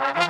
Well,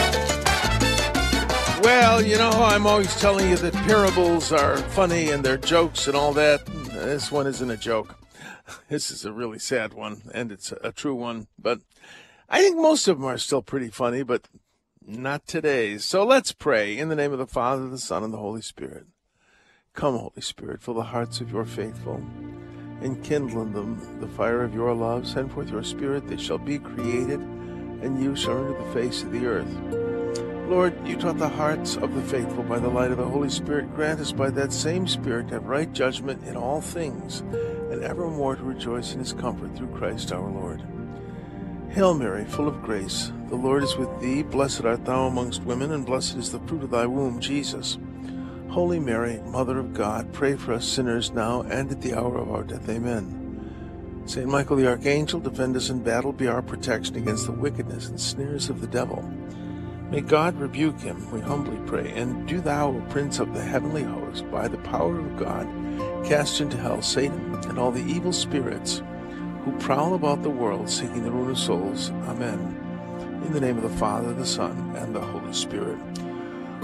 Well, you know, I'm always telling you that parables are funny and they're jokes and all that. This one isn't a joke. This is a really sad one, and it's a true one. But I think most of them are still pretty funny, but not today. So let's pray in the name of the Father, the Son, and the Holy Spirit. Come, Holy Spirit, fill the hearts of your faithful, enkindle in them the fire of your love. Send forth your Spirit, they shall be created, and you shall renew the face of the earth. Lord, you taught the hearts of the faithful by the light of the Holy Spirit. Grant us by that same Spirit to have right judgment in all things, and evermore to rejoice in his comfort through Christ our Lord. Hail Mary, full of grace, the Lord is with thee. Blessed art thou amongst women, and blessed is the fruit of thy womb, Jesus. Holy Mary, Mother of God, pray for us sinners now and at the hour of our death. Amen. Saint Michael the Archangel, defend us in battle, be our protection against the wickedness and snares of the devil. May God rebuke him, we humbly pray. And do thou, O Prince of the heavenly host, by the power of God, cast into hell Satan and all the evil spirits who prowl about the world seeking the ruin of souls. Amen. In the name of the Father, the Son, and the Holy Spirit.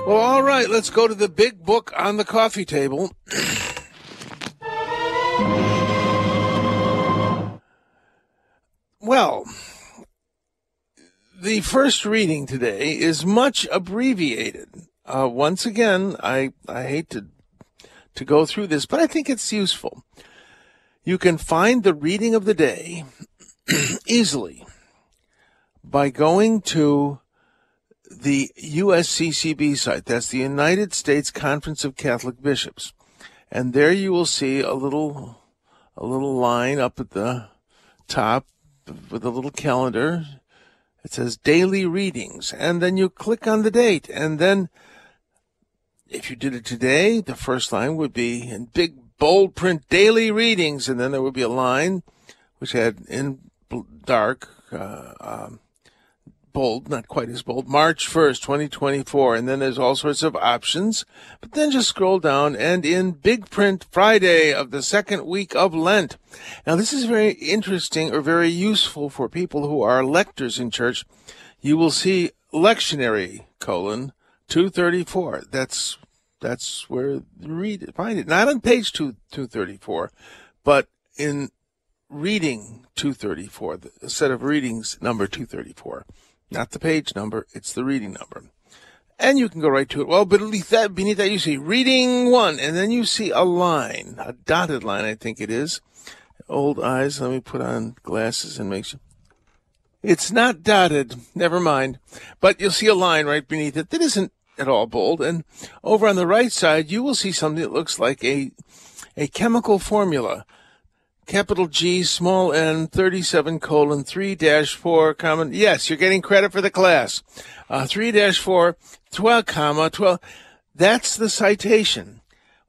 Well, all right, let's go to the big book on the coffee table. the first reading today is much abbreviated. Uh, once again, I, I hate to to go through this, but I think it's useful. You can find the reading of the day easily by going to the USCCB site. That's the United States Conference of Catholic Bishops. And there you will see a little a little line up at the top with a little calendar it says daily readings, and then you click on the date, and then if you did it today, the first line would be in big bold print daily readings, and then there would be a line which had in dark, uh, um, bold, not quite as bold, March 1st, 2024. And then there's all sorts of options. But then just scroll down and in big print Friday of the second week of Lent. Now, this is very interesting or very useful for people who are lectors in church. You will see lectionary colon 234. That's, that's where read it, find it. Not on page 2, 234, but in reading 234, the set of readings number 234 not the page number, it's the reading number. And you can go right to it. Well, beneath that, beneath that, you see reading one, and then you see a line, a dotted line, I think it is. Old eyes, let me put on glasses and make sure. It's not dotted, never mind. But you'll see a line right beneath it that isn't at all bold. And over on the right side, you will see something that looks like a, a chemical formula capital G, small n, 37 colon 3 dash 4, comma, yes, you're getting credit for the class. Uh, 3 dash 4, 12, comma, 12. That's the citation.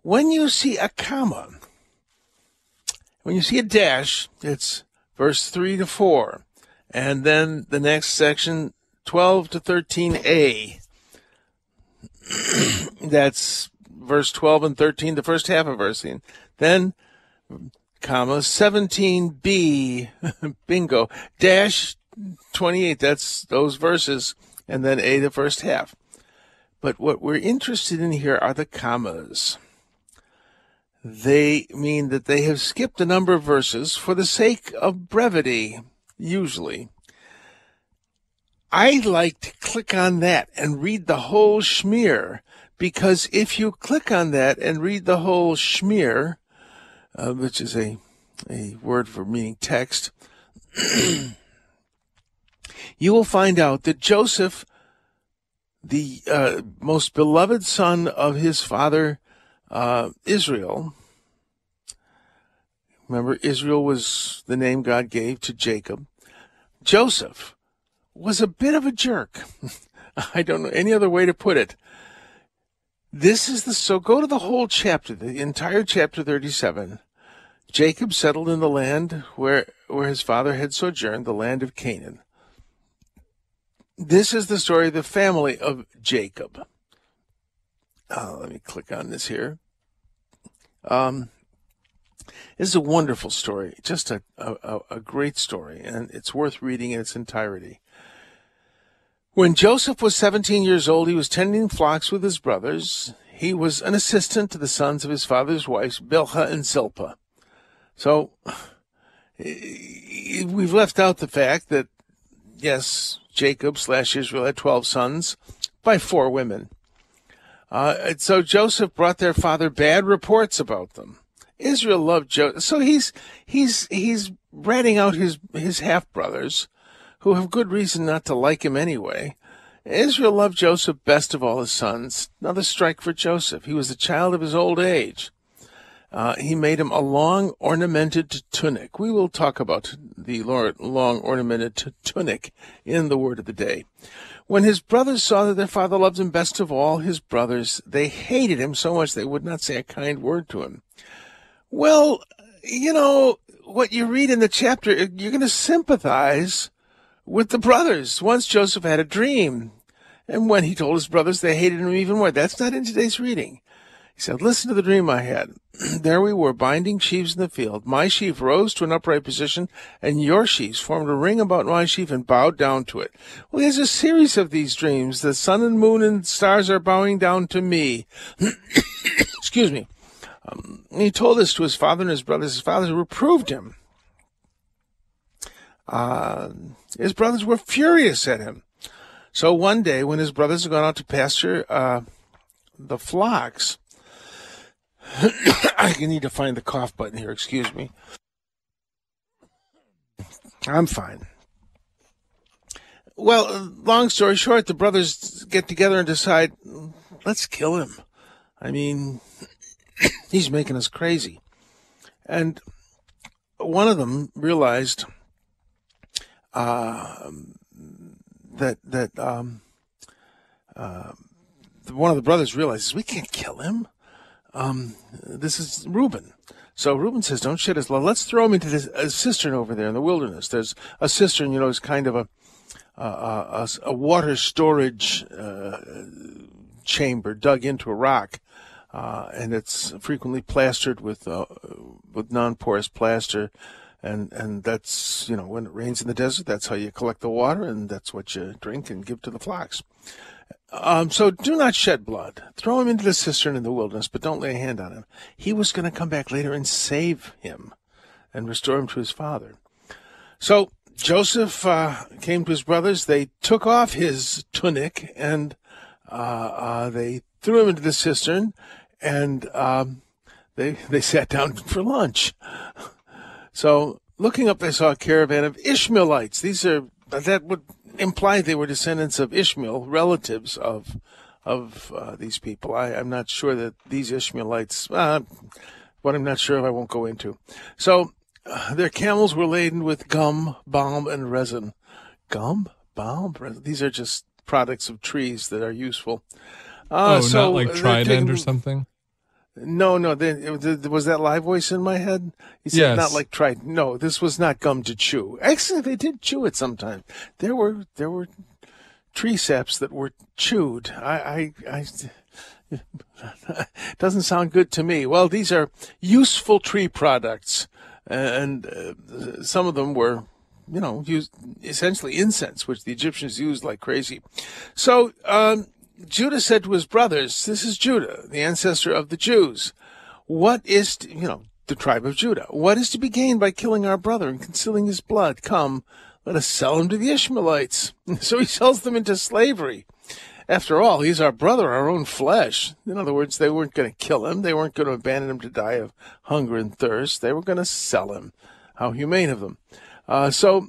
When you see a comma, when you see a dash, it's verse 3 to 4. And then the next section, 12 to 13a. That's verse 12 and 13, the first half of verse. Then comma 17b bingo dash 28 that's those verses and then a the first half. But what we're interested in here are the commas. They mean that they have skipped a number of verses for the sake of brevity usually. I like to click on that and read the whole schmear because if you click on that and read the whole schmear uh, which is a, a word for meaning text, you will find out that Joseph, the uh, most beloved son of his father uh, Israel, remember Israel was the name God gave to Jacob. Joseph was a bit of a jerk. I don't know any other way to put it. This is the so go to the whole chapter, the entire chapter 37. Jacob settled in the land where where his father had sojourned, the land of Canaan. This is the story of the family of Jacob. Uh, let me click on this here. Um, this is a wonderful story, just a, a, a great story, and it's worth reading in its entirety. When Joseph was 17 years old, he was tending flocks with his brothers. He was an assistant to the sons of his father's wives, Bilhah and Zilpah. So, we've left out the fact that, yes, Jacob slash Israel had 12 sons by four women. Uh, so Joseph brought their father bad reports about them. Israel loved Joseph. So he's, he's, he's ratting out his, his half brothers who have good reason not to like him anyway. Israel loved Joseph best of all his sons. Another strike for Joseph. He was the child of his old age. Uh, he made him a long ornamented tunic. We will talk about the long ornamented tunic in the word of the day. When his brothers saw that their father loved him best of all his brothers, they hated him so much they would not say a kind word to him. Well, you know, what you read in the chapter, you're going to sympathize with the brothers. Once Joseph had a dream, and when he told his brothers, they hated him even more. That's not in today's reading. He said, Listen to the dream I had. there we were, binding sheaves in the field. My sheaf rose to an upright position, and your sheaves formed a ring about my sheaf and bowed down to it. Well, there's a series of these dreams. The sun and moon and stars are bowing down to me. Excuse me. Um, he told this to his father and his brothers. His father reproved him. Uh, his brothers were furious at him. So one day, when his brothers had gone out to pasture uh, the flocks, I need to find the cough button here. Excuse me. I'm fine. Well, long story short, the brothers get together and decide, let's kill him. I mean, he's making us crazy. And one of them realized uh, that that um, uh, one of the brothers realizes we can't kill him. Um, this is Reuben. So Reuben says, "Don't his blood. Let's throw him into this cistern over there in the wilderness. There's a cistern, you know, is kind of a a, a, a water storage uh, chamber dug into a rock, uh, and it's frequently plastered with uh, with non-porous plaster." And and that's you know when it rains in the desert that's how you collect the water and that's what you drink and give to the flocks. Um, so do not shed blood. Throw him into the cistern in the wilderness but don't lay a hand on him. He was going to come back later and save him and restore him to his father. So joseph uh, came to his brothers. They took off his tunic and uh, uh, they threw him into the cistern and um, they they sat down for lunch so looking up, they saw a caravan of Ishmaelites. These are that would imply they were descendants of Ishmael, relatives of of uh, these people. I, am not sure that these Ishmaelites. Uh, what I'm not sure of, I won't go into. So uh, their camels were laden with gum, balm, and resin. Gum, balm, resin. These are just products of trees that are useful. Uh, oh, so not like Trident or something. No, no. Then was that live voice in my head? He said, yes. "Not like try." No, this was not gum to chew. Actually, they did chew it sometimes. There were there were tree saps that were chewed. I, I, I doesn't sound good to me. Well, these are useful tree products, and uh, some of them were, you know, used essentially incense, which the Egyptians used like crazy. So. Um, Judah said to his brothers, This is Judah, the ancestor of the Jews. What is, to, you know, the tribe of Judah. What is to be gained by killing our brother and concealing his blood? Come, let us sell him to the Ishmaelites. So he sells them into slavery. After all, he's our brother, our own flesh. In other words, they weren't going to kill him. They weren't going to abandon him to die of hunger and thirst. They were going to sell him. How humane of them. Uh, so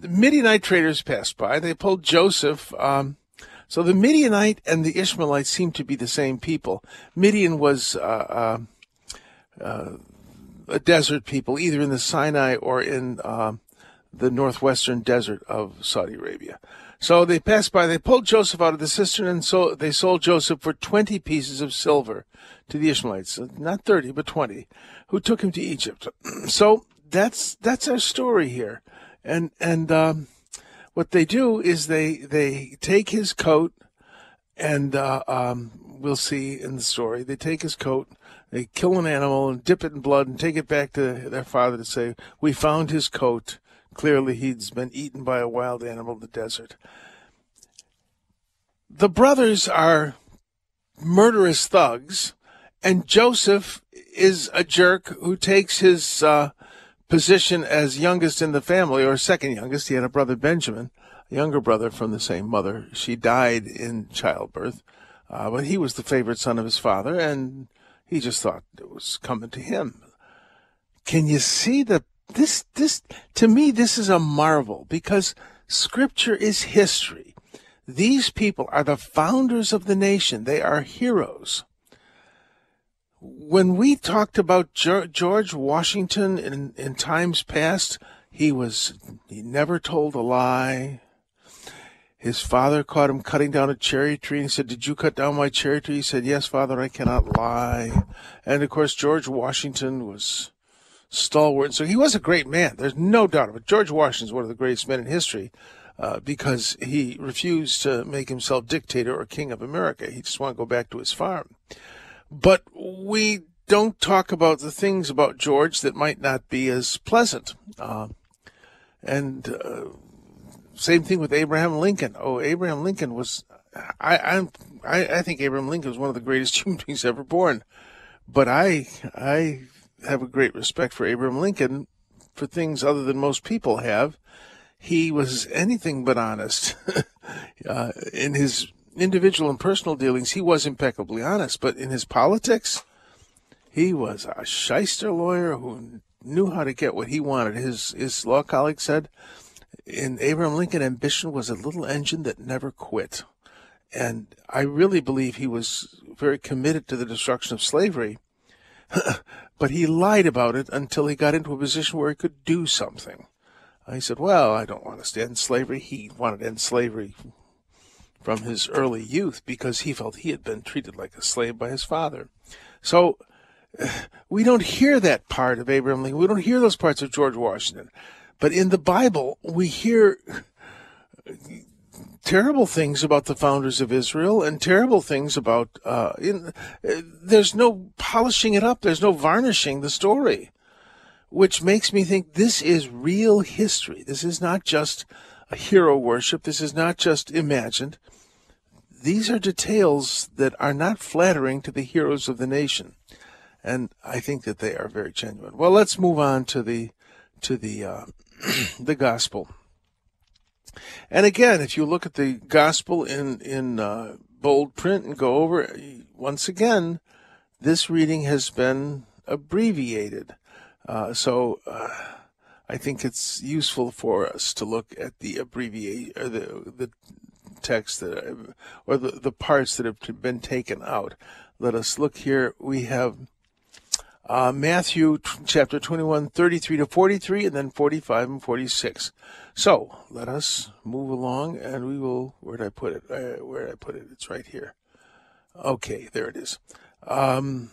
the Midianite traders passed by. They pulled Joseph um, so the Midianite and the Ishmaelite seem to be the same people. Midian was uh, uh, uh, a desert people, either in the Sinai or in uh, the northwestern desert of Saudi Arabia. So they passed by, they pulled Joseph out of the cistern, and so they sold Joseph for 20 pieces of silver to the Ishmaelites, not 30, but 20, who took him to Egypt. so that's, that's our story here. And, and, um, what they do is they, they take his coat and, uh, um, we'll see in the story, they take his coat, they kill an animal and dip it in blood and take it back to their father to say, we found his coat. Clearly he's been eaten by a wild animal in the desert. The brothers are murderous thugs and Joseph is a jerk who takes his uh, position as youngest in the family, or second youngest. He had a brother, Benjamin, a younger brother from the same mother. She died in childbirth, uh, but he was the favorite son of his father, and he just thought it was coming to him. Can you see the this this to me this is a marvel because scripture is history. These people are the founders of the nation. They are heroes when we talked about George Washington in, in times past, he was, he never told a lie. His father caught him cutting down a cherry tree and said, Did you cut down my cherry tree? He said, Yes, father, I cannot lie. And of course, George Washington was stalwart. So he was a great man. There's no doubt about it. George Washington is one of the greatest men in history uh, because he refused to make himself dictator or king of America. He just wanted to go back to his farm. But we don't talk about the things about George that might not be as pleasant. Uh, and uh, same thing with Abraham Lincoln. Oh, Abraham Lincoln was, I, I, I think Abraham Lincoln was one of the greatest human beings ever born. But I, I have a great respect for Abraham Lincoln for things other than most people have. He was anything but honest uh, in his individual and personal dealings, he was impeccably honest. But in his politics, he was a shyster lawyer who knew how to get what he wanted. His his law colleague said, in Abraham Lincoln, ambition was a little engine that never quit. And I really believe he was very committed to the destruction of slavery. but he lied about it until he got into a position where he could do something. I said, Well, I don't want to end slavery. He wanted to end slavery from his early youth because he felt he had been treated like a slave by his father. So we don't hear that part of Abraham Lincoln. We don't hear those parts of George Washington. But in the Bible, we hear terrible things about the founders of Israel and terrible things about. Uh, in, uh, there's no polishing it up. There's no varnishing the story, which makes me think this is real history. This is not just a hero worship. This is not just imagined. These are details that are not flattering to the heroes of the nation, and I think that they are very genuine. Well, let's move on to the to the uh, the gospel. And again, if you look at the gospel in in uh, bold print and go over once again, this reading has been abbreviated. Uh, so uh, I think it's useful for us to look at the abbreviate or the the text that, or the, the parts that have been taken out. Let us look here. We have uh, Matthew t- chapter 21, 33 to 43, and then 45 and 46. So let us move along and we will, where did I put it? Uh, where did I put it? It's right here. Okay, there it is. Um,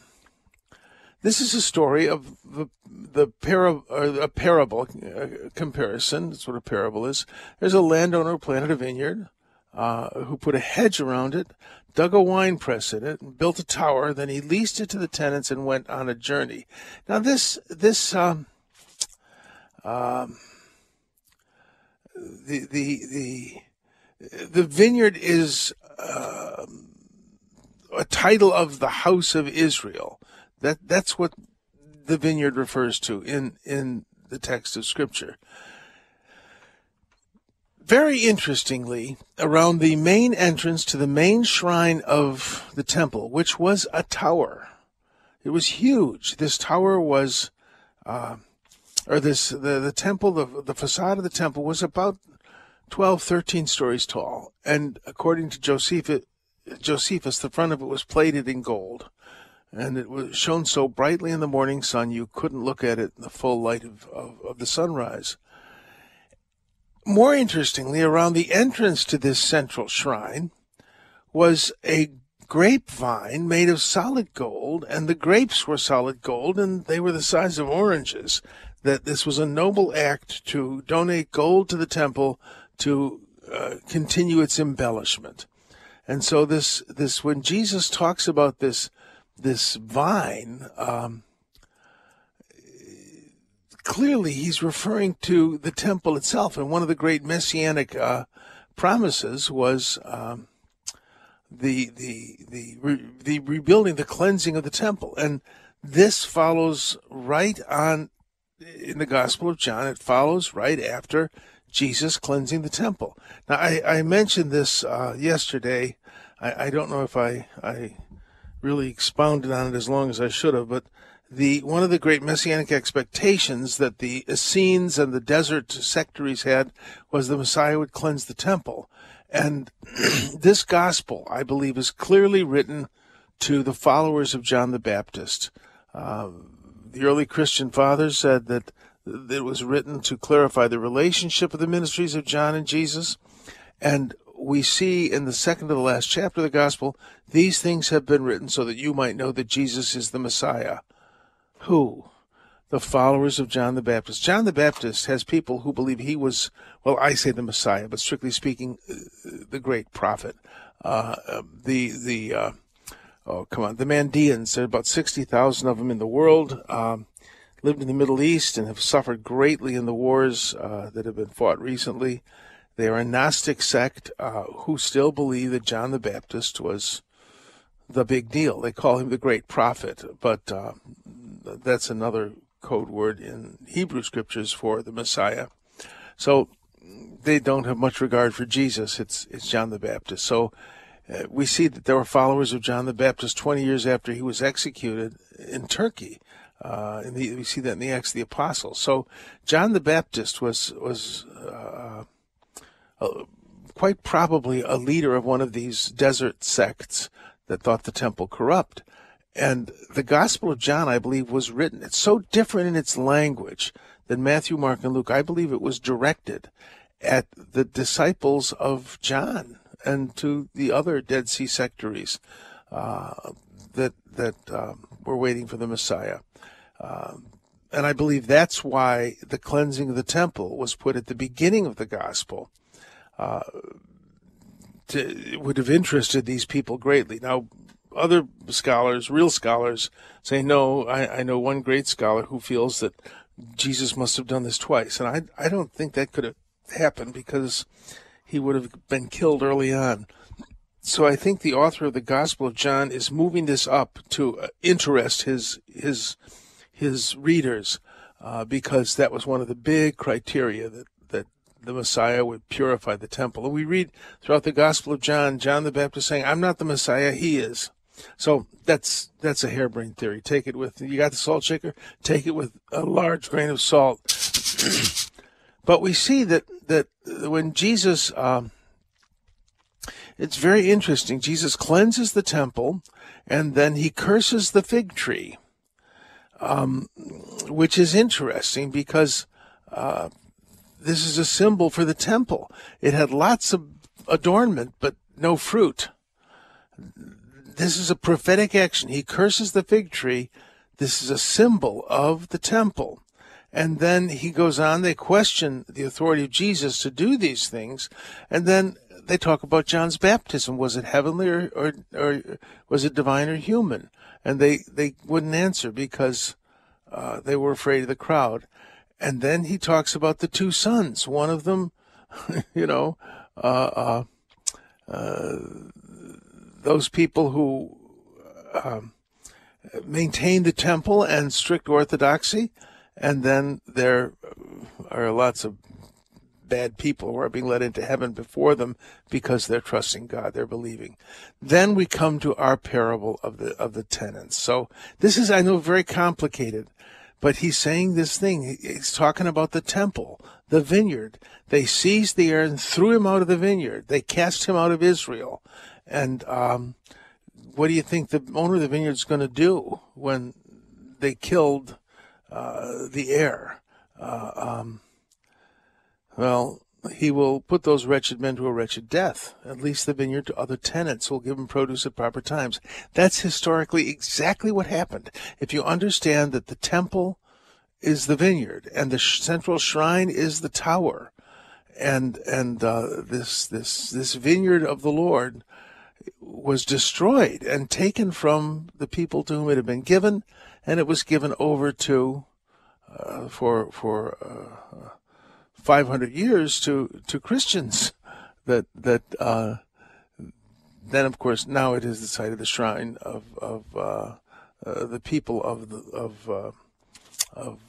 this is a story of the the para, a parable uh, comparison. That's what a parable is. There's a landowner planted a vineyard uh, who put a hedge around it, dug a wine press in it, and built a tower. Then he leased it to the tenants and went on a journey. Now this this um, um, the the the the vineyard is uh, a title of the house of Israel. That that's what the vineyard refers to in in the text of Scripture. Very interestingly, around the main entrance to the main shrine of the temple, which was a tower, it was huge. This tower was, uh, or this the the temple, the the facade of the temple was about 12, 13 stories tall, and according to Josephus, Josephus, the front of it was plated in gold, and it was shone so brightly in the morning sun you couldn't look at it in the full light of, of, of the sunrise more interestingly, around the entrance to this central shrine was a grapevine made of solid gold, and the grapes were solid gold, and they were the size of oranges. That this was a noble act to donate gold to the temple to uh, continue its embellishment. And so this this when Jesus talks about this this vine, um, clearly he's referring to the temple itself. And one of the great messianic uh, promises was um, the the the re- the rebuilding, the cleansing of the temple, and this follows right on in the Gospel of John. It follows right after Jesus cleansing the temple. Now, I, I mentioned this uh, yesterday. I, I don't know if I I really expounded on it as long as I should have, but the one of the great messianic expectations that the Essenes and the desert sectaries had was the Messiah would cleanse the temple. And this gospel, I believe, is clearly written to the followers of John the Baptist. Uh, the early Christian fathers said that it was written to clarify the relationship of the ministries of John and Jesus. And we see in the second to the last chapter of the gospel, these things have been written so that you might know that Jesus is the Messiah. Who? the followers of John the Baptist. John the Baptist has people who believe he was, well, I say the Messiah, but strictly speaking, uh, the great prophet. Uh, um, the the uh, oh come on, the Mandeans. There are about sixty thousand of them in the world. Um, lived in the Middle East and have suffered greatly in the wars uh, that have been fought recently. They are a Gnostic sect uh, who still believe that John the Baptist was the big deal. They call him the great prophet, but uh, that's another code word in Hebrew scriptures for the Messiah. So they don't have much regard for Jesus. It's it's John the Baptist. So uh, we see that there were followers of John the Baptist 20 years after he was executed in Turkey. Uh, and the, we see that in the Acts of the Apostles. So John the Baptist was was uh, uh, quite probably a leader of one of these desert sects that thought the temple corrupt. And the Gospel of John, I believe, was written. It's so different in its language than Matthew, Mark, and Luke. I believe it was directed at the disciples of John and to the other Dead Sea sectaries uh, that that um, were waiting for the Messiah. Um, and I believe that's why the cleansing of the temple was put at the beginning of the gospel. Uh, to, it would have interested these people greatly. Now, other scholars, real scholars, say no. I, I know one great scholar who feels that Jesus must have done this twice, and I I don't think that could have happened because he would have been killed early on. So I think the author of the Gospel of John is moving this up to uh, interest his his his readers uh, because that was one of the big criteria that that the Messiah would purify the temple. And we read throughout the Gospel of John, John the Baptist saying, "I'm not the Messiah; he is." So that's that's a harebrained theory. Take it with you got the salt shaker. Take it with a large grain of salt. but we see that that when Jesus, um, it's very interesting. Jesus cleanses the temple, and then he curses the fig tree, um, which is interesting because uh, this is a symbol for the temple. It had lots of adornment, but no fruit this is a prophetic action. He curses the fig tree. This is a symbol of the temple. And then he goes on, they question the authority of Jesus to do these things. And then they talk about John's baptism. Was it heavenly or, or, or was it divine or human? And they, they wouldn't answer because uh, they were afraid of the crowd. And then he talks about the two sons. One of them, you know, uh, uh, uh those people who um, maintain the temple and strict orthodoxy, and then there are lots of bad people who are being led into heaven before them because they're trusting God, they're believing. Then we come to our parable of the of the tenants. So this is, I know, very complicated, but he's saying this thing. He's talking about the temple, the vineyard. They seized the heir and threw him out of the vineyard. They cast him out of Israel. And um, what do you think the owner of the vineyard is going to do when they killed uh, the heir? Uh, um, well, he will put those wretched men to a wretched death. At least the vineyard to other tenants will give them produce at proper times. That's historically exactly what happened. If you understand that the temple is the vineyard and the central shrine is the tower, and and uh, this this this vineyard of the Lord was destroyed and taken from the people to whom it had been given, and it was given over to uh, for for uh, 500 years to to Christians. That that uh, then of course now it is the site of the shrine of of uh, uh, the people of the of uh, of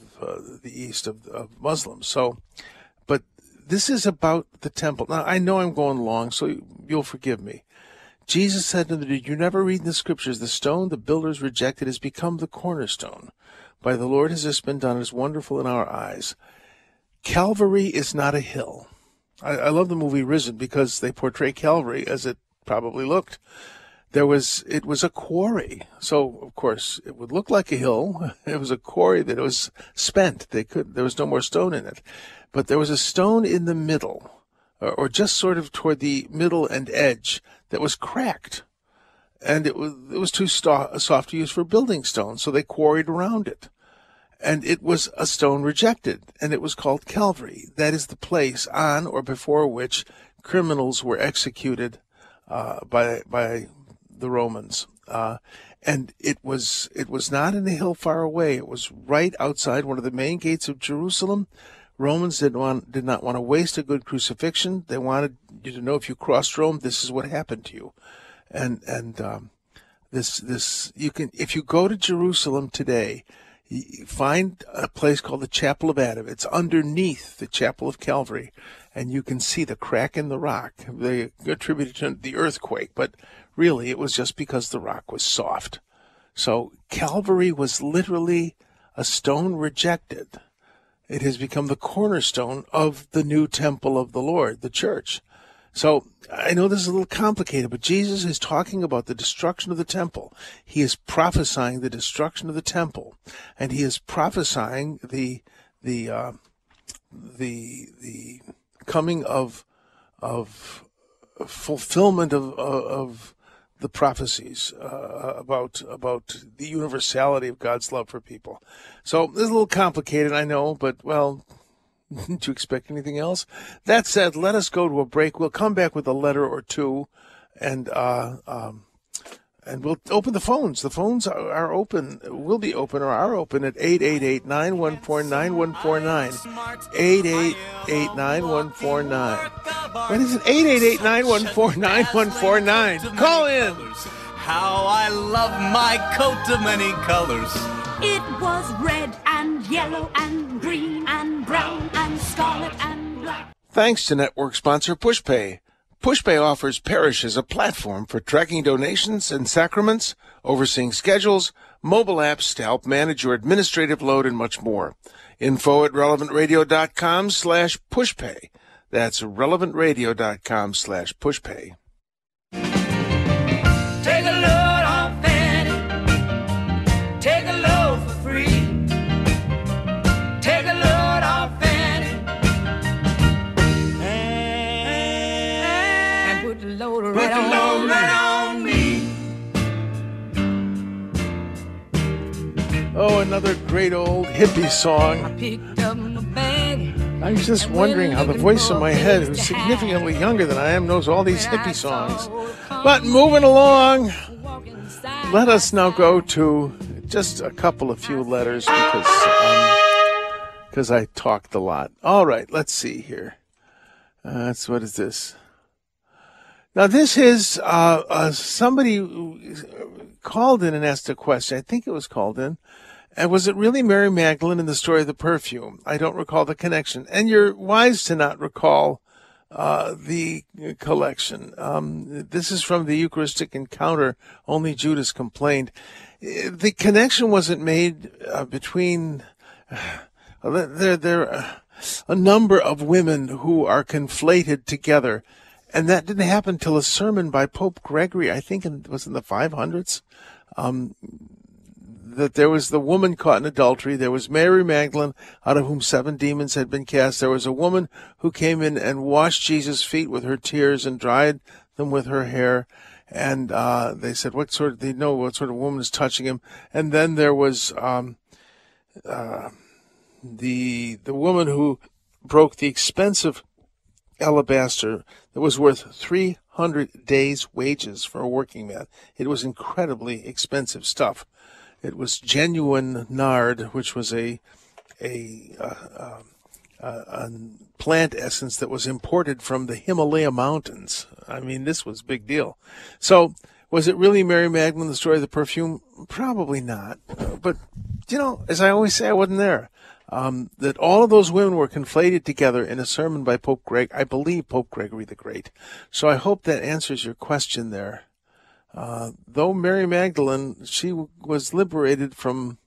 the east of, of Muslims. So, but this is about the temple. Now I know I'm going long, so you'll forgive me. Jesus said to them, Did you never read in the scriptures, the stone the builders rejected has become the cornerstone? By the Lord has this been done, it is wonderful in our eyes. Calvary is not a hill. I, I love the movie Risen because they portray Calvary as it probably looked. There was, it was a quarry. So, of course, it would look like a hill. It was a quarry that was spent. They could, there was no more stone in it. But there was a stone in the middle, or, or just sort of toward the middle and edge that was cracked. And it was, it was too soft to use for building stone, so they quarried around it. And it was a stone rejected, and it was called Calvary. That is the place on or before which criminals were executed uh, by by the Romans. Uh, and it was it was not in a hill far away. It was right outside one of the main gates of Jerusalem. Romans didn't want did not want to waste a good crucifixion. They wanted you to know if you crossed Rome, this is what happened to you and and um, this this you can if you go to Jerusalem today, find a place called the Chapel of Adam. It's underneath the Chapel of Calvary, and you can see the crack in the rock. They attributed it to the earthquake, but really it was just because the rock was soft. So Calvary was literally a stone rejected. It has become the cornerstone of the new temple of the Lord, the church. So I know this is a little complicated, but Jesus is talking about the destruction of the temple. He is prophesying the destruction of the temple, and he is prophesying the the uh, the the coming of of fulfillment of of the prophecies uh, about about the universality of God's love for people. So this is a little complicated, I know, but well, did you expect anything else? That said, let us go to a break. We'll come back with a letter or two, and uh, um, and we'll open the phones. The phones are, are open, will be open or are open at 888 914 9149. 888 9149. What is it? 888 914 9149. Call in. How I love my coat of many colors. It was red and yellow and green and brown and scarlet and black. Thanks to network sponsor PushPay. PushPay offers Parish as a platform for tracking donations and sacraments, overseeing schedules, mobile apps to help manage your administrative load, and much more. Info at relevantradio.com slash pushpay. That's relevantradio.com slash pushpay. Oh, another great old hippie song. I was just wondering how the voice in my head, who's significantly younger than I am, knows all these hippie songs. But moving along, let us now go to just a couple of few letters because because um, I talked a lot. All right, let's see here. Uh, that's what is this? Now this is uh, uh, somebody called in and asked a question. I think it was called in and was it really Mary Magdalene in the story of the perfume? I don't recall the connection. And you're wise to not recall uh, the collection. Um, this is from the Eucharistic encounter. Only Judas complained. The connection wasn't made uh, between. Uh, there, there are a number of women who are conflated together, and that didn't happen till a sermon by Pope Gregory. I think it was in the 500s. Um, that there was the woman caught in adultery. There was Mary Magdalene, out of whom seven demons had been cast. There was a woman who came in and washed Jesus' feet with her tears and dried them with her hair. And uh, they said, "What sort of?" They know what sort of woman is touching him. And then there was um, uh, the the woman who broke the expensive alabaster that was worth 300 days' wages for a working man. It was incredibly expensive stuff. It was genuine nard, which was a a, uh, uh, a plant essence that was imported from the Himalaya mountains. I mean, this was a big deal. So, was it really Mary Magdalene, the story of the perfume? Probably not. But, you know, as I always say, I wasn't there um, that all of those women were conflated together in a sermon by Pope Greg, I believe Pope Gregory the Great. So I hope that answers your question there. Uh, though Mary Magdalene, she was liberated from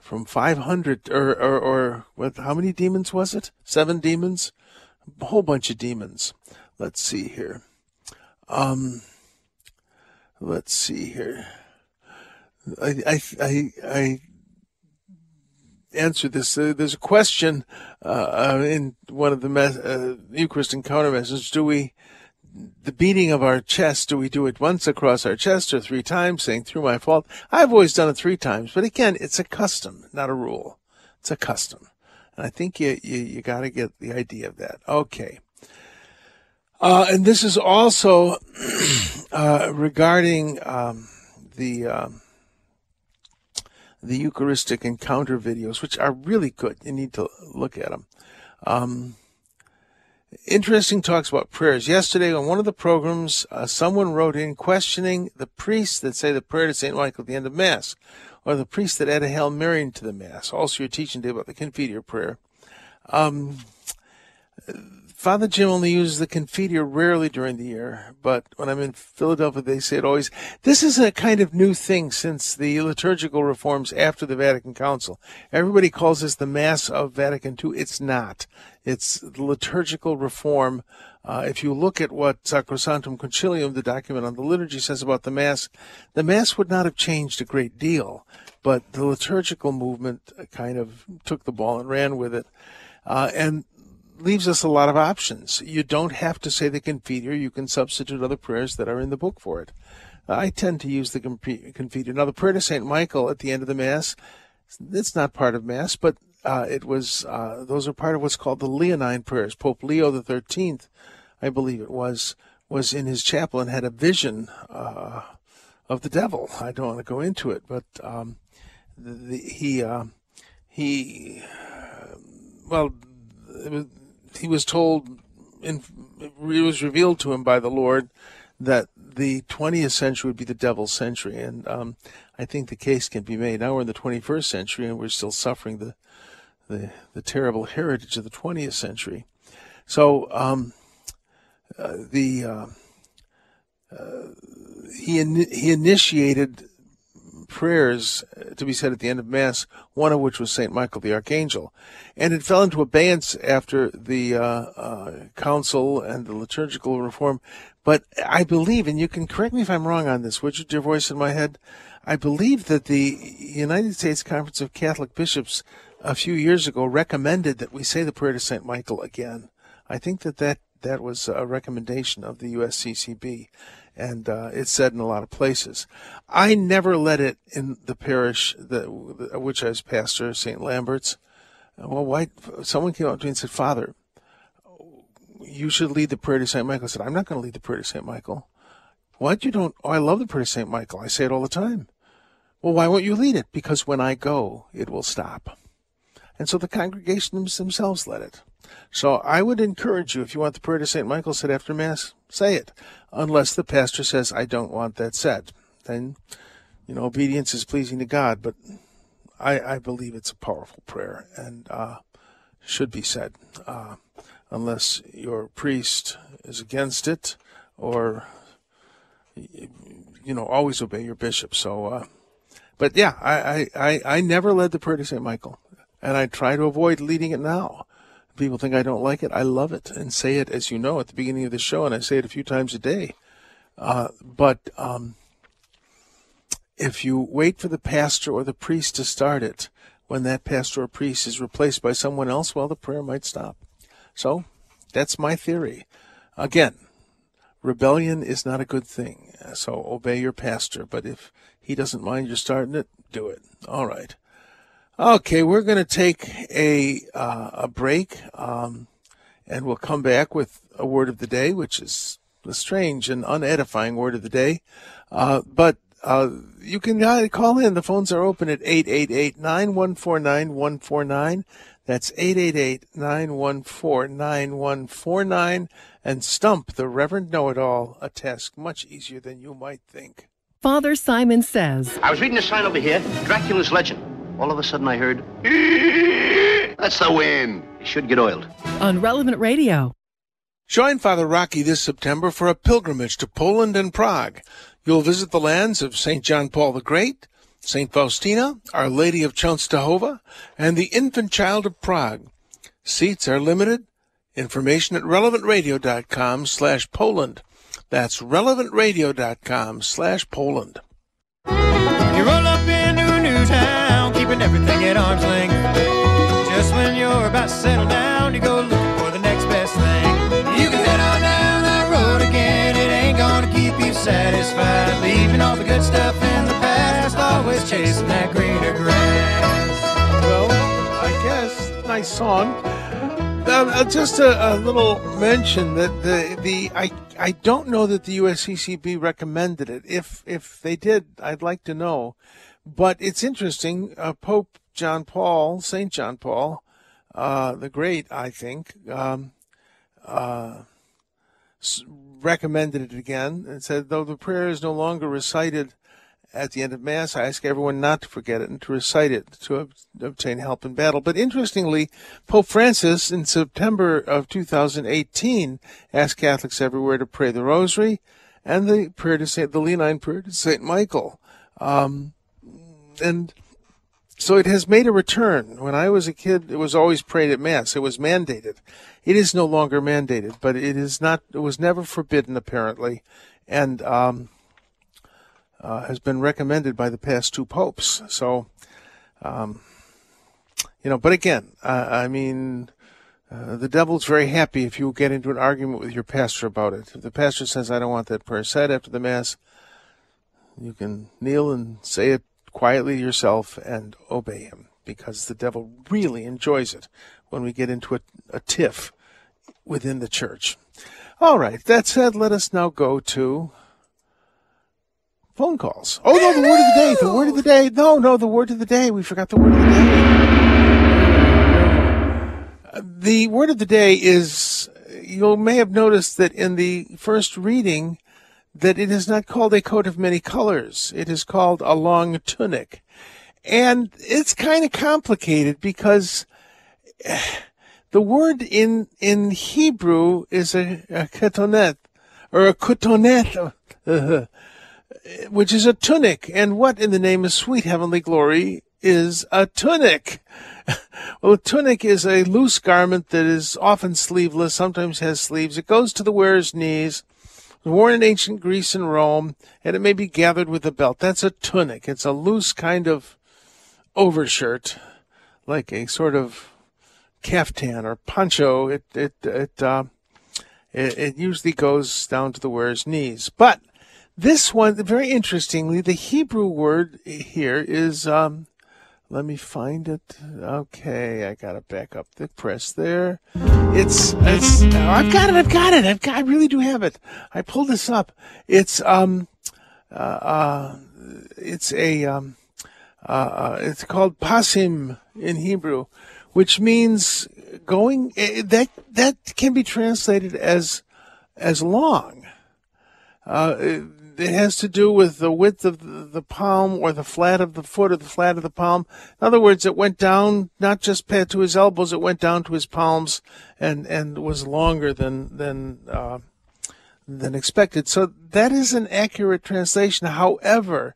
from 500 or, or, or how many demons was it? Seven demons? A whole bunch of demons. Let's see here. Um, let's see here. I, I, I, I answer this. Uh, there's a question uh, uh in one of the me- uh, Eucharist encounter messages. Do we, the beating of our chest, do we do it once across our chest or three times, saying through my fault? I've always done it three times, but again, it's a custom, not a rule. It's a custom. And I think you, you, you got to get the idea of that. Okay. Uh, and this is also uh, regarding um, the um, the Eucharistic encounter videos, which are really good. You need to look at them. Um, interesting talks about prayers. Yesterday on one of the programs, uh, someone wrote in questioning the priests that say the prayer to St. Michael at the end of Mass, or the priests that add a Hail Mary into the Mass. Also, your teaching day about the Confiteor prayer. Um, Father Jim only uses the Confiteor rarely during the year, but when I'm in Philadelphia, they say it always. This is a kind of new thing since the liturgical reforms after the Vatican Council. Everybody calls this the Mass of Vatican II. It's not. It's liturgical reform. Uh, if you look at what Sacrosanctum Concilium, the document on the liturgy, says about the Mass, the Mass would not have changed a great deal, but the liturgical movement kind of took the ball and ran with it. Uh, and leaves us a lot of options. You don't have to say the Confiteor. You can substitute other prayers that are in the book for it. I tend to use the Confiteor. Now, the prayer to St. Michael at the end of the Mass, it's not part of Mass, but uh, it was, uh, those are part of what's called the Leonine prayers. Pope Leo the 13th, I believe it was, was in his chapel and had a vision uh, of the devil. I don't want to go into it, but um, the, the, he, uh, he, well, he was told, in, it was revealed to him by the Lord that the 20th century would be the devil's century. And um, I think the case can be made. Now we're in the 21st century and we're still suffering the, the, the terrible heritage of the 20th century. So um, uh, the uh, uh, he in, he initiated prayers uh, to be said at the end of Mass, one of which was St. Michael the Archangel. And it fell into abeyance after the uh, uh, council and the liturgical reform. But I believe, and you can correct me if I'm wrong on this, would you, dear voice in my head? I believe that the United States Conference of Catholic Bishops a few years ago recommended that we say the prayer to St. Michael again. I think that that, that was a recommendation of the USCCB and uh, it's said in a lot of places. I never let it in the parish that which I was pastor, St. Lambert's. Well, why? Someone came up to me and said, "Father, you should lead the prayer to St. Michael." I said, "I'm not going to lead the prayer to St. Michael." Why you don't? Oh, I love the prayer to St. Michael. I say it all the time. Well, why won't you lead it? Because when I go, it will stop. And so the congregation themselves led it. So I would encourage you, if you want the prayer to St. Michael said after Mass, say it, unless the pastor says, I don't want that said. Then, you know, obedience is pleasing to God, but I, I believe it's a powerful prayer and uh, should be said, uh, unless your priest is against it or, you know, always obey your bishop. So, uh, but yeah, I, I, I never led the prayer to St. Michael, and I try to avoid leading it now people think I don't like it, I love it and say it as you know at the beginning of the show, and I say it a few times a day. Uh, but um, if you wait for the pastor or the priest to start it, when that pastor or priest is replaced by someone else, well, the prayer might stop. So that's my theory. Again, rebellion is not a good thing. So obey your pastor. But if he doesn't mind you starting it, do it. All right. Okay, we're going to take a uh, a break, um, and we'll come back with a word of the day, which is the strange and unedifying word of the day. Uh, but uh, you can call in. The phones are open at 888-914-9149. That's 888-914-9149. And stump the Reverend Know-It-All, a task much easier than you might think. Father Simon says. I was reading a sign over here, Dracula's Legend. All of a sudden I heard, that's the wind. It should get oiled. On Relevant Radio. Join Father Rocky this September for a pilgrimage to Poland and Prague. You'll visit the lands of St. John Paul the Great, St. Faustina, Our Lady of Częstochowa, and the Infant Child of Prague. Seats are limited. Information at relevantradio.com slash Poland. That's relevantradio.com slash Poland. You roll up into a new town, keeping everything at arm's length. Just when you're about to settle down, you go looking for the next best thing. You can head on down that road again, it ain't gonna keep you satisfied. Leaving all the good stuff in the past, always chasing that greener grass. Well, I guess, nice song. Uh, just a, a, little mention that the the I I don't know that the USCCB recommended it. If if they did, I'd like to know. But it's interesting. Uh, Pope John Paul, Saint John Paul, uh, the Great, I think, um, uh, recommended it again and said, though the prayer is no longer recited at the end of Mass, I ask everyone not to forget it and to recite it to obtain help in battle. But interestingly, Pope Francis in September of 2018 asked Catholics everywhere to pray the Rosary and the prayer to Saint, the Leonine prayer to Saint Michael. Um, and so it has made a return. When I was a kid, it was always prayed at Mass. It was mandated. It is no longer mandated, but it is not. It was never forbidden, apparently, and um, uh, has been recommended by the past two popes. So, um, you know, but again, uh, I mean, uh, the devil's very happy if you get into an argument with your pastor about it. If the pastor says, I don't want that prayer said after the Mass, you can kneel and say it quietly yourself and obey him because the devil really enjoys it when we get into a, a tiff within the church. All right, that said, let us now go to phone calls. Oh no, the word of the day. The word of the day. No, no, the word of the day. We forgot the word of the day. The word of the day is. You may have noticed that in the first reading, that it is not called a coat of many colors. It is called a long tunic, and it's kind of complicated because. The word in in Hebrew is a, a ketonet or a kutonet. Which is a tunic. And what in the name of sweet heavenly glory is a tunic? well, a tunic is a loose garment that is often sleeveless, sometimes has sleeves. It goes to the wearer's knees, worn in ancient Greece and Rome, and it may be gathered with a belt. That's a tunic. It's a loose kind of overshirt, like a sort of caftan or poncho. It it it uh, it, it usually goes down to the wearer's knees, but this one, very interestingly, the Hebrew word here is, um, let me find it. Okay, I gotta back up the press there. It's, it's, oh, I've got it, I've got it, I've got, I really do have it. I pulled this up. It's, um, uh, uh it's a, um, uh, uh, it's called pasim in Hebrew, which means going, eh, that, that can be translated as, as long. Uh, it has to do with the width of the palm or the flat of the foot or the flat of the palm. In other words, it went down not just to his elbows, it went down to his palms and, and was longer than, than, uh, than expected. So that is an accurate translation. However,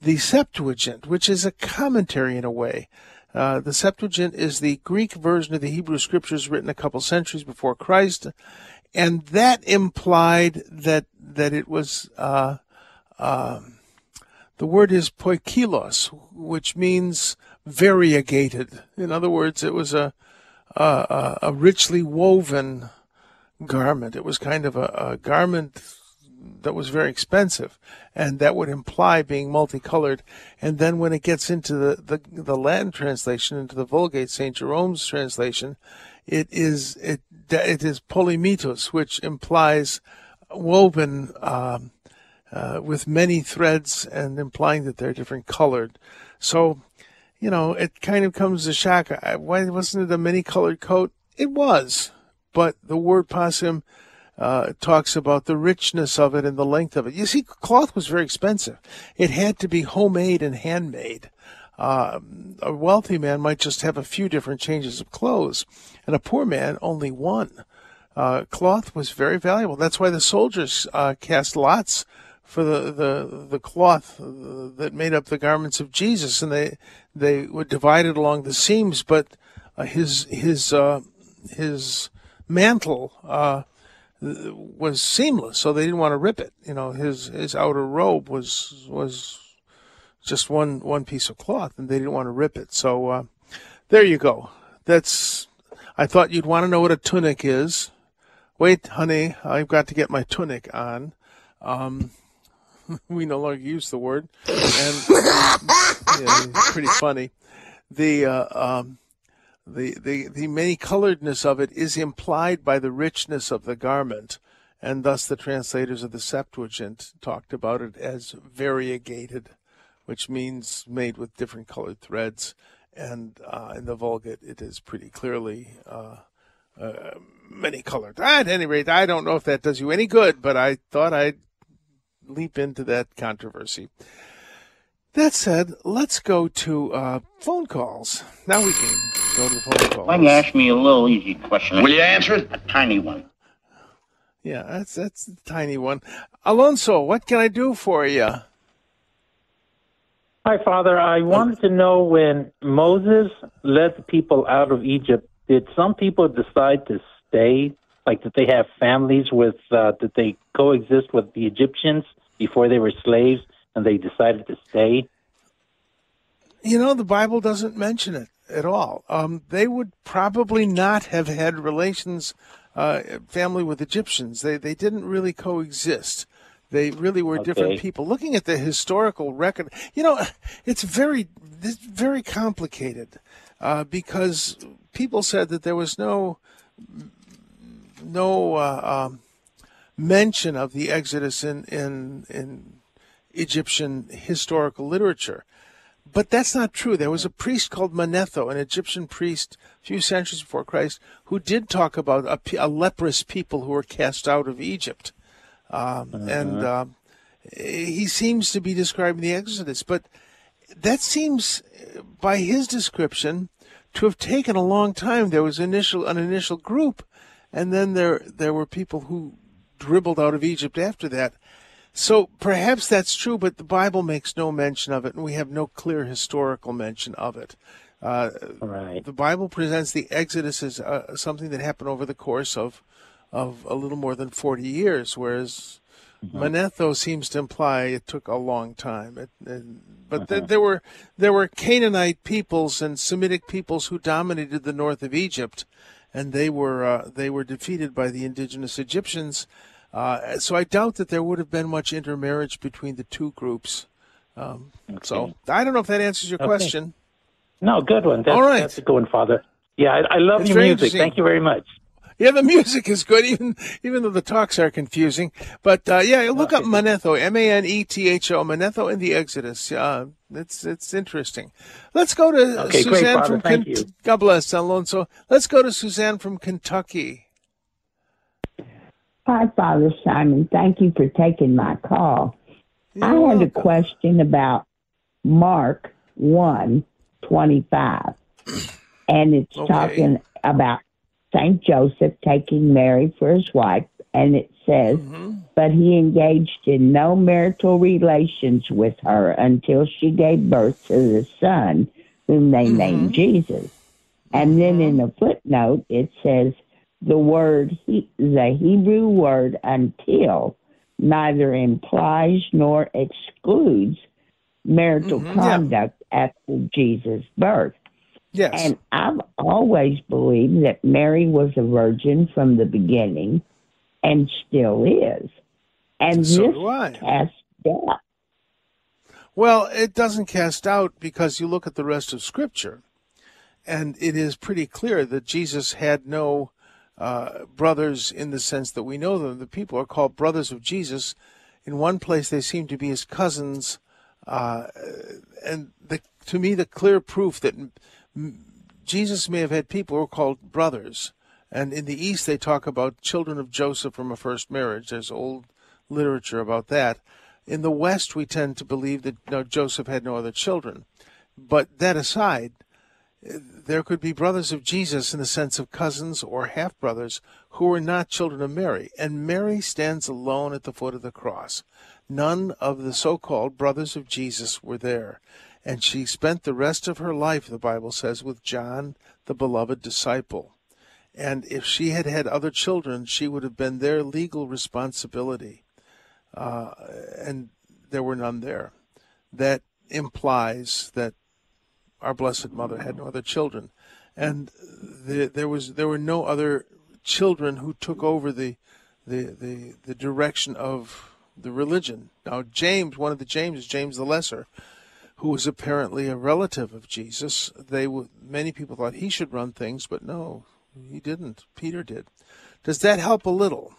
the Septuagint, which is a commentary in a way, uh, the Septuagint is the Greek version of the Hebrew scriptures written a couple centuries before Christ, and that implied that that it was uh, um, the word is poikilos, which means variegated. In other words, it was a a, a richly woven garment. It was kind of a, a garment that was very expensive, and that would imply being multicolored. And then when it gets into the, the, the Latin translation, into the Vulgate, St. Jerome's translation, it is it it is polymetos, which implies woven um, uh, with many threads and implying that they're different colored. So, you know, it kind of comes to shock. Why wasn't it a many colored coat? It was, but the word pasim uh, talks about the richness of it and the length of it. You see, cloth was very expensive. It had to be homemade and handmade. Uh, a wealthy man might just have a few different changes of clothes, and a poor man only one. Uh, cloth was very valuable. That's why the soldiers uh, cast lots for the, the, the cloth that made up the garments of Jesus, and they they would divide it along the seams. But uh, his his uh, his mantle uh, was seamless, so they didn't want to rip it. You know, his his outer robe was was just one one piece of cloth, and they didn't want to rip it. So uh, there you go. That's. I thought you'd want to know what a tunic is. Wait, honey, I've got to get my tunic on. Um, we no longer use the word, and yeah, it's pretty funny. The uh, um, the, the, the many coloredness of it is implied by the richness of the garment, and thus the translators of the Septuagint talked about it as variegated, which means made with different colored threads. And uh, in the Vulgate, it is pretty clearly uh, uh, many colored. At any rate, I don't know if that does you any good, but I thought I'd leap into that controversy. That said, let's go to uh, phone calls. Now we can go to the phone calls. Why don't you ask me a little easy question? Will you answer it? A tiny one. Yeah, that's that's the tiny one. Alonso, what can I do for you? Hi, Father. I wanted to know when Moses led the people out of Egypt, did some people decide to stay? Like, did they have families with, uh, did they coexist with the Egyptians before they were slaves? and they decided to stay? You know, the Bible doesn't mention it at all. Um, they would probably not have had relations, uh, family with Egyptians. They they didn't really coexist. They really were okay. different people. Looking at the historical record, you know, it's very it's very complicated uh, because people said that there was no no uh, um, mention of the Exodus in in in Egyptian historical literature. But that's not true. There was a priest called Manetho, an Egyptian priest a few centuries before Christ, who did talk about a, a leprous people who were cast out of Egypt. Um, uh-huh. And uh, he seems to be describing the Exodus. But that seems, by his description, to have taken a long time. There was initial an initial group, and then there there were people who dribbled out of Egypt after that. So perhaps that's true, but the Bible makes no mention of it, and we have no clear historical mention of it. Uh, right. The Bible presents the Exodus as uh, something that happened over the course of of a little more than 40 years, whereas mm-hmm. Manetho seems to imply it took a long time. It, it, but th- uh-huh. there were there were Canaanite peoples and Semitic peoples who dominated the north of Egypt, and they were uh, they were defeated by the indigenous Egyptians uh, so I doubt that there would have been much intermarriage between the two groups. Um, okay. So I don't know if that answers your okay. question. No, good one. That's, All right. That's a good one, Father. Yeah, I, I love your music. Thank you very much. Yeah, the music is good, even even though the talks are confusing. But uh, yeah, look up Manetho, M A N E T H O, Manetho in the Exodus. Uh, it's it's interesting. Let's go to okay, Suzanne great, from Kentucky. God bless Alonso. Let's go to Suzanne from Kentucky. Hi, Father Simon. Thank you for taking my call. You're I had welcome. a question about Mark 1 25. And it's Okay. talking about St. Joseph taking Mary for his wife. And it says, Mm-hmm. but he engaged in no marital relations with her until she gave birth to the son, whom they Mm-hmm. named Jesus. And then in the footnote, it says, the word, he, the Hebrew word until neither implies nor excludes marital mm-hmm, conduct after Jesus' birth. Yes. And I've always believed that Mary was a virgin from the beginning and still is. And so this do I. casts doubt. Well, it doesn't cast doubt because you look at the rest of Scripture, and it is pretty clear that Jesus had no uh, brothers in the sense that we know them. The people are called brothers of Jesus. In one place, they seem to be his cousins. Uh, and the, to me, the clear proof that Jesus may have had people who were called brothers. And in the East, they talk about children of Joseph from a first marriage. There's old literature about that. In the West, we tend to believe that no, Joseph had no other children. But that aside, there could be brothers of Jesus in the sense of cousins or half brothers who were not children of Mary. And Mary stands alone at the foot of the cross. None of the so called brothers of Jesus were there. And she spent the rest of her life, the Bible says, with John, the beloved disciple. And if she had had other children, she would have been their legal responsibility. Uh, and there were none there. That implies that our Blessed Mother had no other children, and the, there was there were no other children who took over the the the, the direction of the religion. Now James, one of the James, James the Lesser, who was apparently a relative of Jesus. They many people thought he should run things, but no, he didn't. Peter did. Does that help a little?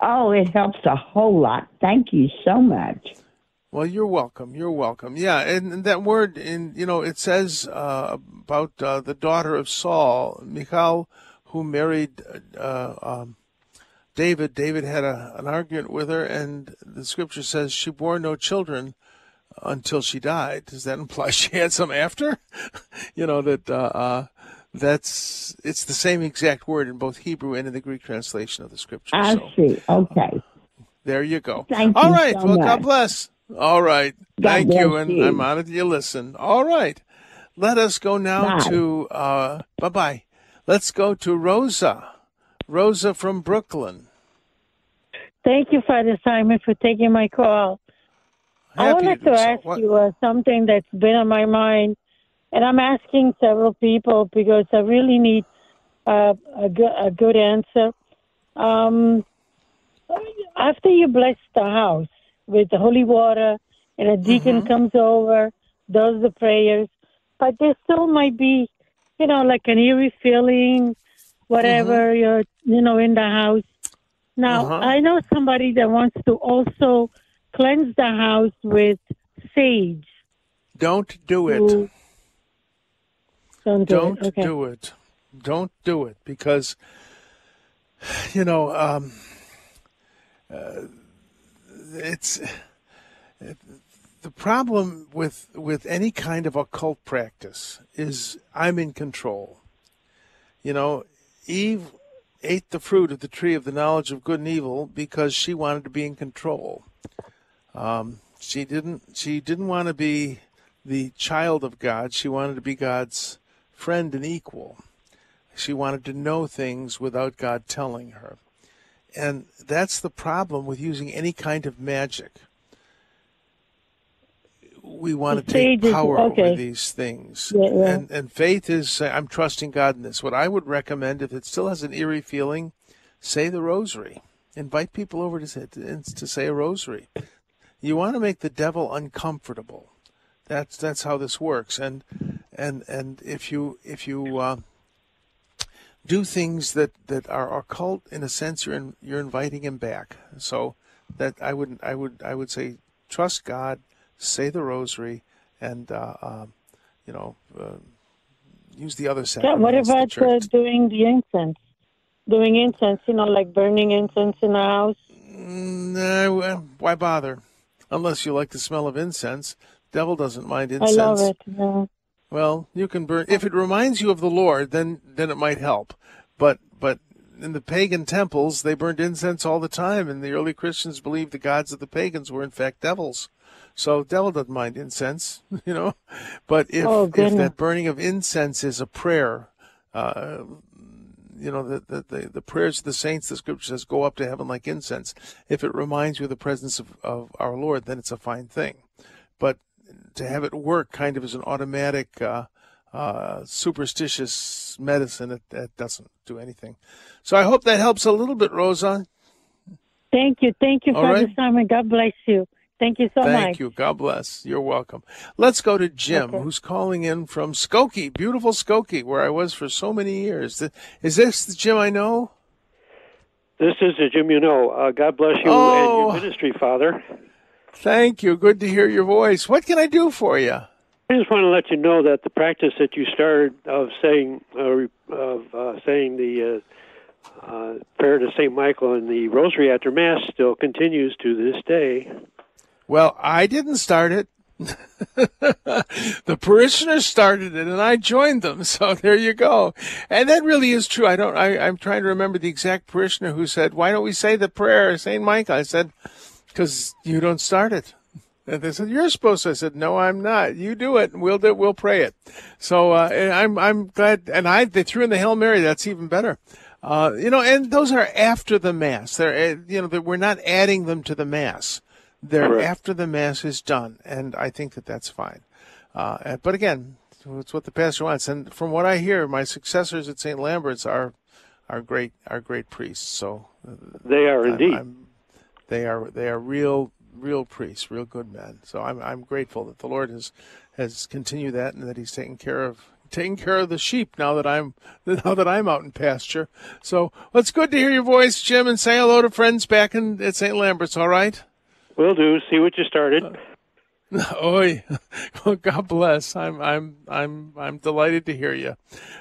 Oh, it helps a whole lot. Thank you so much. Well, you're welcome. You're welcome. Yeah, and, and that word, in you know, it says uh, about uh, the daughter of Saul, Michal, who married uh, um, David. David had a, an argument with her, and the scripture says she bore no children until she died. Does that imply she had some after? you know that uh, uh, that's it's the same exact word in both Hebrew and in the Greek translation of the scripture. I so. see. Okay. There you go. Thank All you right. so well, much. God bless. All right. God Thank you, and you. I'm honored you listen. All right. Let us go now Bye. to uh, bye bye. Let's go to Rosa. Rosa from Brooklyn. Thank you, Father Simon, for taking my call. I wanted to to do so. ask you uh, something that's been on my mind, and I'm asking several people because I really need uh, a, good, a good answer. Um, after you bless the house with the holy water, and a deacon Mm-hmm. comes over, does the prayers, but there still might be, you know, like an eerie feeling, whatever you're, you know, in the house. Now, Uh-huh. I know somebody that wants to also cleanse the house with sage. Don't do it. Don't do Don't it. Okay. do it. Don't do it because, you know, um, uh, it's the problem with with any kind of occult practice is I'm in control. You know, Eve ate the fruit of the tree of the knowledge of good and evil because she wanted to be in control. Um, she didn't. She didn't want to be the child of God. She wanted to be God's friend and equal. She wanted to know things without God telling her. And that's the problem with using any kind of magic. We want to take sage is- power okay. over these things. Yeah, yeah. And, and faith is, uh, I'm trusting God in this. What I would recommend, if it still has an eerie feeling, say the rosary. Invite people over to say, to say a rosary. You want to make the devil uncomfortable. That's that's how this works. And and and if you if you uh, do things that, that are occult, in a sense, you're in, you're inviting him back. So that I would I would I would say trust God, say the rosary, and uh, um, you know uh, use the other Yeah, sacraments. what the about uh, doing the incense? Doing incense, you know, like burning incense in the house. No, well, why bother? Unless you like the smell of incense. Devil doesn't mind incense. I love it. Yeah. Well, you can burn if it reminds you of the Lord, then then it might help. But but in the pagan temples, they burned incense all the time, and the early Christians believed the gods of the pagans were in fact devils. So devil doesn't mind incense, you know. But if Oh, if that burning of incense is a prayer, uh, you know, the, the, the, the prayers of the saints, the scripture says, go up to heaven like incense. If it reminds you of the presence of, of our Lord, then it's a fine thing. But to have it work kind of as an automatic uh, uh, superstitious medicine. It, that doesn't do anything. So I hope that helps a little bit, Rosa. Thank you. Thank you, All Father right. Simon. God bless you. Thank you so Thank much. Thank you. God bless. You're welcome. Let's go to Jim, who's calling in from Skokie, beautiful Skokie, where I was for so many years. Is this the Jim I know? This is the Jim you know. Uh, God bless you Oh. and your ministry, Father. Thank you. Good to hear your voice. What can I do for you? I just want to let you know that the practice that you started of saying uh, of uh, saying the uh, uh, prayer to Saint Michael and the Rosary after Mass still continues to this day. Well, I didn't start it. the parishioners started it and I joined them. So there you go. And that really is true. I don't, I, I'm trying to remember the exact parishioner who said, why don't we say the prayer, St. Michael? I said, because you don't start it. And they said, you're supposed to. I said, no, I'm not. You do it and we'll do, we'll pray it. So, uh, I'm, I'm glad. And I, they threw in the Hail Mary. That's even better. Uh, you know, and those are after the Mass. They're, uh, you know, we're not adding them to the Mass. They're Correct. after the Mass is done. And I think that that's fine. Uh, but again, it's what the pastor wants. And from what I hear, my successors at St. Lambert's are, are great, are great priests. So uh, They are I'm- indeed. I'm- they are, they are real, real priests, real good men. So I'm, I'm grateful that the Lord has, has continued that and that He's taken care of, taking care of the sheep now that I'm, now that I'm out in pasture. So well, it's good to hear your voice, Jim, and say hello to friends back in at St. Lambert's. All right. Will do. See what you started. Oi, well, God bless. I'm I'm I'm I'm delighted to hear you.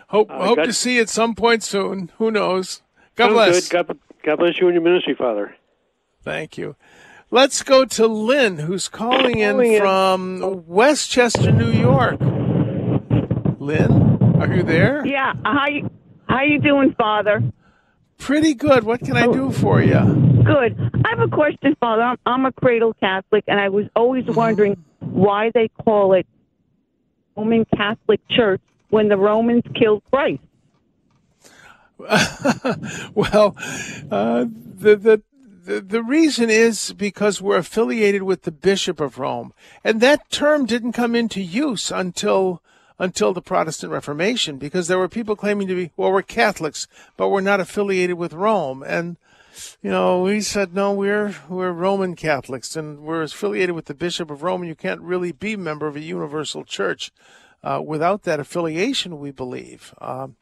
Hope Uh, hope God- to see you at some point soon. Who knows? God bless. God, God bless you and your ministry, Father. Thank you. Let's go to Lynn, who's calling in Calling in. from Westchester, New York. Lynn, are you there? Yeah. How you how you doing, Father? Pretty good. What can I do for you? Good. I have a question, Father. I'm, I'm a cradle Catholic, and I was always wondering why they call it Roman Catholic Church when the Romans killed Christ. well, uh, the, the the the reason is because we're affiliated with the Bishop of Rome, and that term didn't come into use until until the Protestant Reformation, because there were people claiming to be well, we're Catholics, but we're not affiliated with Rome, and you know, we said no, we're we're Roman Catholics, and we're affiliated with the Bishop of Rome, and you can't really be a member of a universal church uh, without that affiliation. We believe. Um,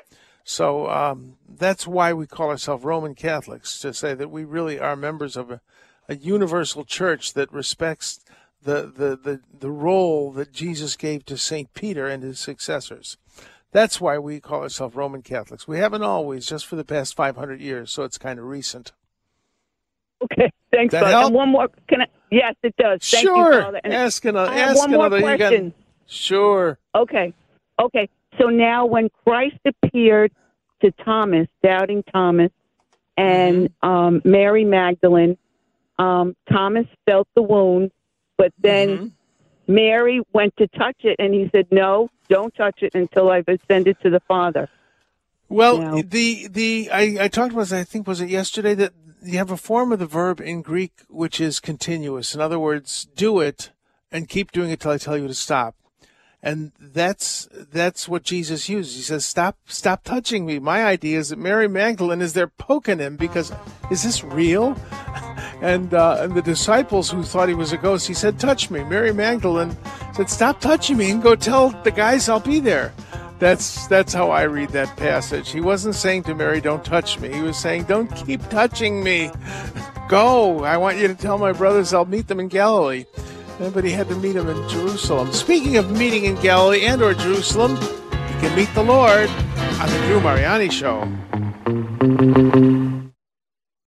so um, that's why we call ourselves Roman Catholics, to say that we really are members of a, a universal church that respects the, the, the, the role that Jesus gave to St. Peter and his successors. That's why we call ourselves Roman Catholics. We haven't always, just for the past 500 years, so it's kind of recent. Okay. Thanks, That Father. help? And one more. Can I? Yes, it does. Thank sure. you, ask another. Ask one more another. You got- question. sure. Okay. Okay. So now when Christ appeared to Thomas, doubting Thomas, and Mm-hmm. um, Mary Magdalene, um, Thomas felt the wound, but then Mm-hmm. Mary went to touch it, and he said, "No, don't touch it until I've ascended to the Father." Well, Now- the the I, I talked about I think was it yesterday that you have a form of the verb in Greek which is continuous. In other words, do it and keep doing it till I tell you to stop. And that's that's what Jesus uses. He says, "Stop, stop touching me." My idea is that Mary Magdalene is there poking him because is this real? And uh, and the disciples who thought he was a ghost, he said, "Touch me." Mary Magdalene said, "Stop touching me and go tell the guys I'll be there." That's that's how I read that passage. He wasn't saying to Mary, "Don't touch me." He was saying, "Don't keep touching me. Go. I want you to tell my brothers I'll meet them in Galilee." But he had to meet them in Jerusalem. Speaking of meeting in Galilee and or Jerusalem, you can meet the Lord on the Drew Mariani Show.